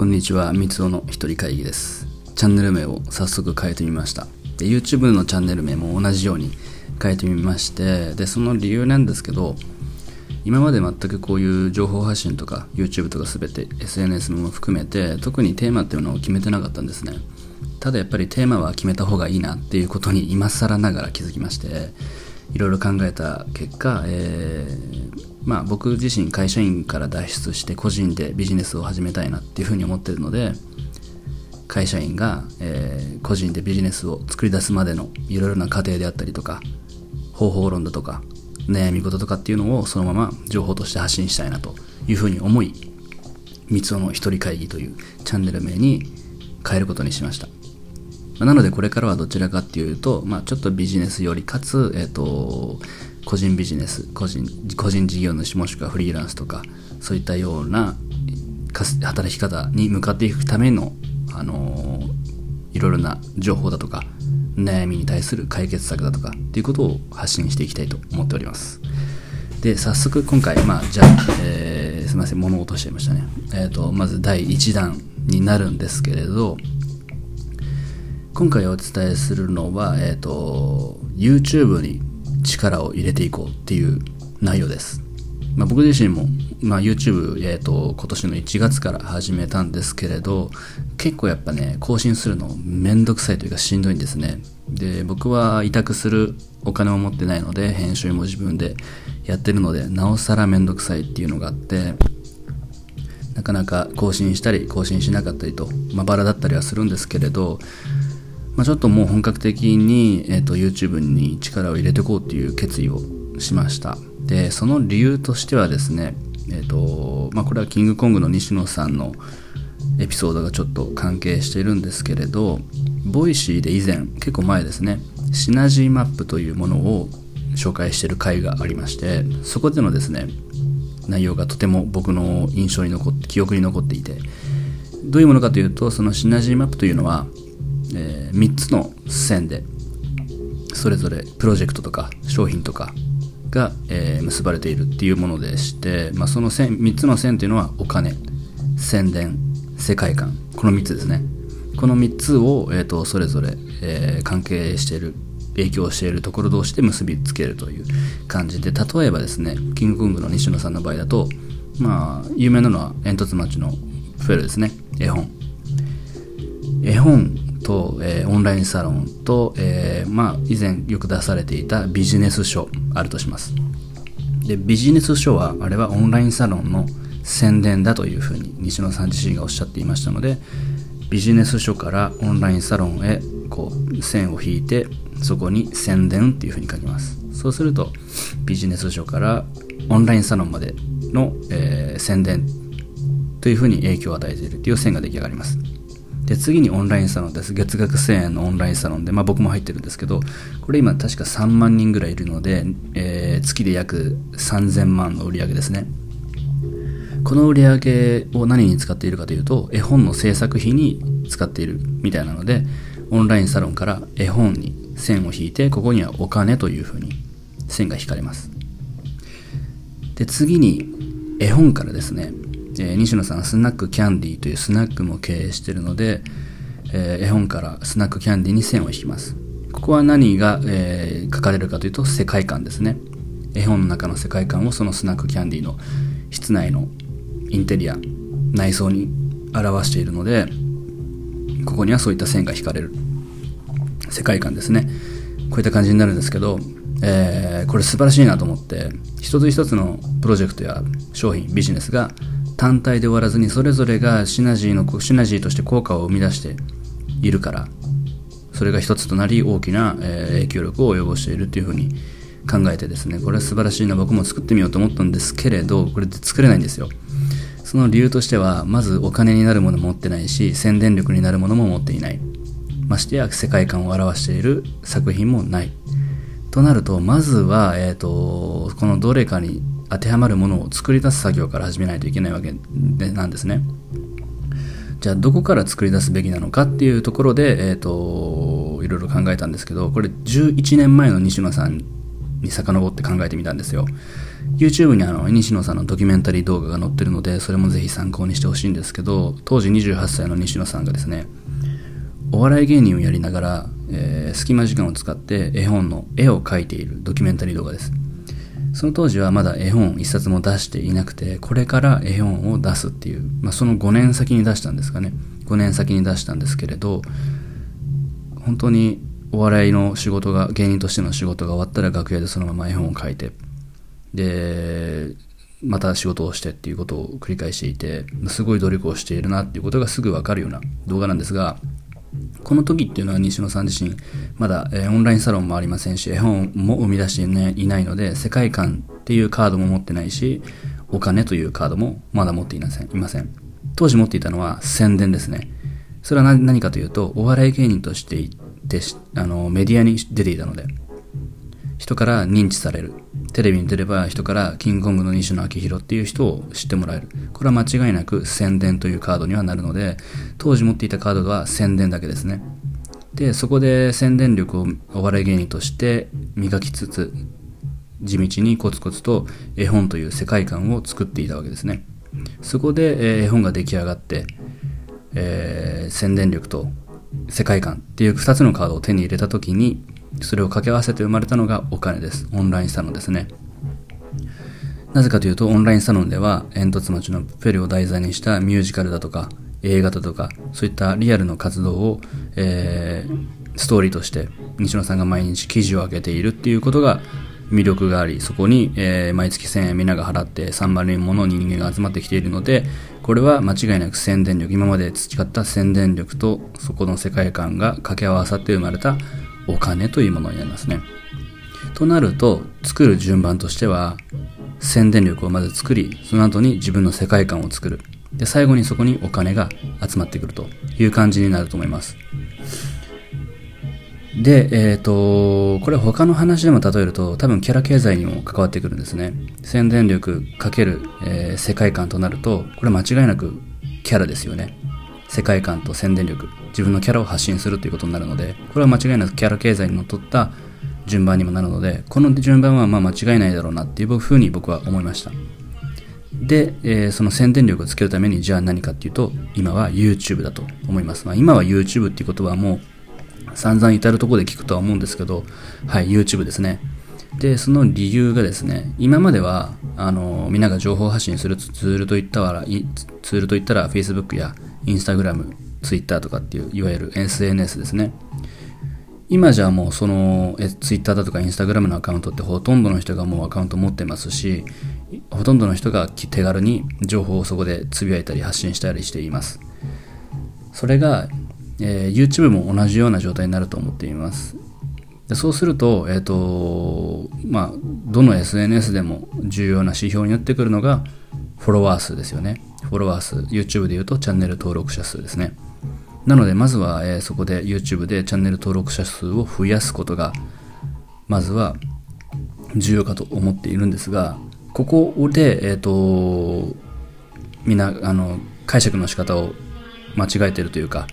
こんにちは、三つおの一人会議です。チャンネル名を早速変えてみました。で、YouTube のチャンネル名も同じように変えてみまして、で、その理由なんですけど、今まで全くこういう情報発信とか YouTube とか全て SNS も含めて特にテーマっていうのを決めてなかったんですね。ただやっぱりテーマは決めた方がいいなっていうことに今更ながら気づきまして、いろいろ考えた結果、えー、まあ僕自身会社員から脱出して個人でビジネスを始めたいなっていうふうに思ってるので会社員が、えー、個人でビジネスを作り出すまでのいろいろな過程であったりとか方法論だとか悩み事とかっていうのをそのまま情報として発信したいなというふうに思い三つの一人会議というチャンネル名に変えることにしました。なのでこれからはどちらかっていうと、まあ、ちょっとビジネスよりかつ、えっ、ー、と個人ビジネス個人個人事業主もしくはフリーランスとかそういったような働き方に向かっていくための、あのいろいろな情報だとか悩みに対する解決策だとかっていうことを発信していきたいと思っております。で早速今回まあじゃあ、えー、すいません物を落としちゃいましたね。えっ、ー、とまず第1弾になるんですけれど今回お伝えするのは、えっ、ー、と YouTube に力を入れていこうっていう内容です。まあ、僕自身も、まあ、YouTube、えーと、今年の1月から始めたんですけれど結構やっぱね更新するのめんどくさいというかしんどいんですねで僕は委託するお金を持ってないので編集も自分でやってるのでなおさらめんどくさいっていうのがあってなかなか更新したり更新しなかったりと、まあ、バラだったりはするんですけれどまあ、ちょっともう本格的に、えーと、YouTube に力を入れていこうっていう決意をしました。でその理由としてはですねえっ、ー、とまあこれはキングコングの西野さんのエピソードがちょっと関係しているんですけれどボイシーで以前結構前ですねシナジーマップというものを紹介している回がありましてそこでのですね内容がとても僕の印象に残って記憶に残っていてどういうものかというとそのシナジーマップというのはえー、3つの線でそれぞれプロジェクトとか商品とかが、えー、結ばれているっていうものでして、まあ、その線3つの線というのはお金宣伝世界観この3つですね。この3つを、えーと、それぞれ、えー、関係している影響しているところ同士で結びつけるという感じで例えばですねキングコングの西野さんの場合だとまあ有名なのは煙突町のフェルですね。絵本。絵本と、えー、オンラインサロンと、えー、まあ、以前よく出されていたビジネス書あるとします。で、ビジネス書は、あれはオンラインサロンの宣伝だというふうに西野さん自身がおっしゃっていましたので、ビジネス書からオンラインサロンへこう線を引いてそこに宣伝っていうふうに書きますそうするとビジネス書からオンラインサロンまでの、えー、宣伝というふうに影響を与えているという線が出来上がりますで、次にオンラインサロンです。月額1000円のオンラインサロンで、まあ僕も入ってるんですけど、これ今確か3万人ぐらいいるので、えー、月で約3000万の売り上げですね。この売り上げを何に使っているかというと、絵本の制作費に使っているみたいなので、オンラインサロンから絵本に線を引いて、ここにはお金というふうに線が引かれます。で、次に絵本からですね、えー、西野さんはスナックキャンディーというスナックも経営してるので、えー、絵本からスナックキャンディーに線を引きます。ここは何が、えー、書かれるかというと世界観ですね。絵本の中の世界観をそのスナックキャンディーの室内のインテリア内装に表しているのでここにはそういった線が引かれる。世界観ですね。こういった感じになるんですけど、えー、これ素晴らしいなと思って一つ一つのプロジェクトや商品ビジネスが単体で終わらずにそれぞれがシナジーのシナジーとして効果を生み出しているからそれが一つとなり大きな、影響力を及ぼしているというふうに考えてですねこれは素晴らしいな僕も作ってみようと思ったんですけれどこれで作れないんですよ。その理由としてはまずお金になるもの持ってないし宣伝力になるものも持っていない。ましてや世界観を表している作品もない。となるとまずは、えーとこのどれかに当てはまるものを作り出す作業から始めないといけないわけでなんですね。じゃあどこから作り出すべきなのかっていうところで、えっ、ー、と、いろいろ考えたんですけど、これ11年前の西野さんに遡って考えてみたんですよ。YouTube にあの、西野さんのドキュメンタリー動画が載ってるので、それもぜひ参考にしてほしいんですけど、当時28歳の西野さんがですね、お笑い芸人をやりながら、えー、隙間時間を使って絵本の絵を描いているドキュメンタリー動画です。その当時はまだ絵本一冊も出していなくて、これから絵本を出すっていう、まあ、その5年先に出したんですかね。5年先に出したんですけれど、本当にお笑いの仕事が、芸人としての仕事が終わったら楽屋でそのまま絵本を書いて、で、また仕事をしてっていうことを繰り返していて、すごい努力をしているなっていうことがすぐわかるような動画なんですが、この時っていうのは西野さん自身、まだ、えー、オンラインサロンもありませんし、絵本も生み出して,、ね、いないので、世界観っていうカードも持ってないし、お金というカードもまだ持っていません。いません当時持っていたのは宣伝ですね。それは何かというと、お笑い芸人としてあのメディアに出ていたので、人から認知される。テレビに出れば人からキングコングの西野昭弘っていう人を知ってもらえる。これは間違いなく宣伝というカードにはなるので、当時持っていたカードは宣伝だけですね。で、そこで宣伝力をお笑い芸人として磨きつつ、地道にコツコツと絵本という世界観を作っていたわけですね。そこで絵本が出来上がって、えー、宣伝力と世界観っていう2つのカードを手に入れた時にそれを掛け合わせて生まれたのがお金です。オンラインサロンですね。なぜかというと、オンラインサロンでは、煙突町のプペルを題材にしたミュージカルだとか、映画だとか、そういったリアルの活動を、えー、ストーリーとして、西野さんが毎日記事を上げているっていうことが魅力があり、そこに、えー、毎月1000円皆が払って3万人もの人間が集まってきているので、これは間違いなく宣伝力、今まで培った宣伝力とそこの世界観が掛け合わさって生まれたお金というものになりますね。となると、作る順番としては、宣伝力をまず作り、その後に自分の世界観を作る。で、最後にそこにお金が集まってくるという感じになると思います。で、えっ、ー、と、これ他の話でも例えると、多分キャラ経済にも関わってくるんですね。宣伝力かける、えー、世界観となると、これ間違いなくキャラですよね。世界観と宣伝力。自分のキャラを発信するということになるので、これは間違いなくキャラ経済にのっとった順番にもなるので、この順番はま間違いないだろうなっていうふうに僕は思いました。で、えー、その宣伝力をつけるためにじゃあ何かっていうと、今は YouTube だと思います。まあ、今は YouTube っていう言葉はもう散々至るとこで聞くとは思うんですけど、はい、YouTube ですね。で、その理由がですね、今までは、あの、みんなが情報発信するツールといったら、ツールといったら Facebook や Instagram、ツイッターとかっていう、いわゆる SNS ですね。今じゃもうそのえツイッターだとかインスタグラムのアカウントってほとんどの人がもうアカウント持ってますしほとんどの人が手軽に情報をそこでつぶやいたり発信したりしています。それが、えー、YouTube も同じような状態になると思っています。でそうすると,、えーとまあ、どの SNS でも重要な指標になってくるのがフォロワー数ですよね。フォロワー数。YouTube で言うとチャンネル登録者数ですね。なのでまずは、えー、そこで YouTube でチャンネル登録者数を増やすことがまずは重要かと思っているんですがここで、えっ、ー、とみんなあの解釈の仕方を間違えてるというか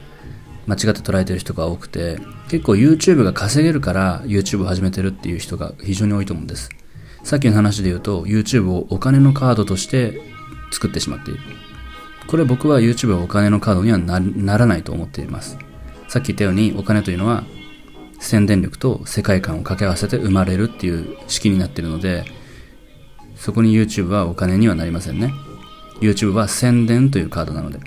間違って捉えてる人が多くて結構 YouTube が稼げるから YouTube を始めてるっていう人が非常に多いと思うんです。さっきの話で言うと YouTube をお金のカードとして作ってしまっている。これ僕は YouTube はお金のカードにはならないと思っています。さっき言ったようにお金というのは宣伝力と世界観を掛け合わせて生まれるっていう式になっているので、そこに YouTube はお金にはなりませんね。YouTube は宣伝というカードなので。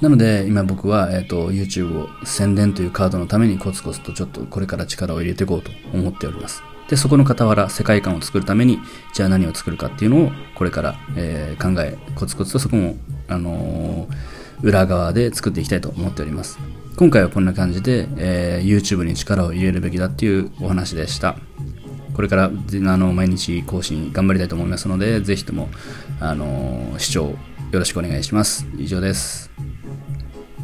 なので、今僕は、えっ、ー、と、YouTube を宣伝というカードのためにコツコツとちょっとこれから力を入れていこうと思っております。で、そこの傍ら、世界観を作るために、じゃあ何を作るかっていうのを、これから、えー、考え、コツコツとそこも、あのー、裏側で作っていきたいと思っております。今回はこんな感じで、えー、YouTube に力を入れるべきだっていうお話でした。これから、あの、毎日更新頑張りたいと思いますので、ぜひとも、あの視聴よろしくお願いします。以上です。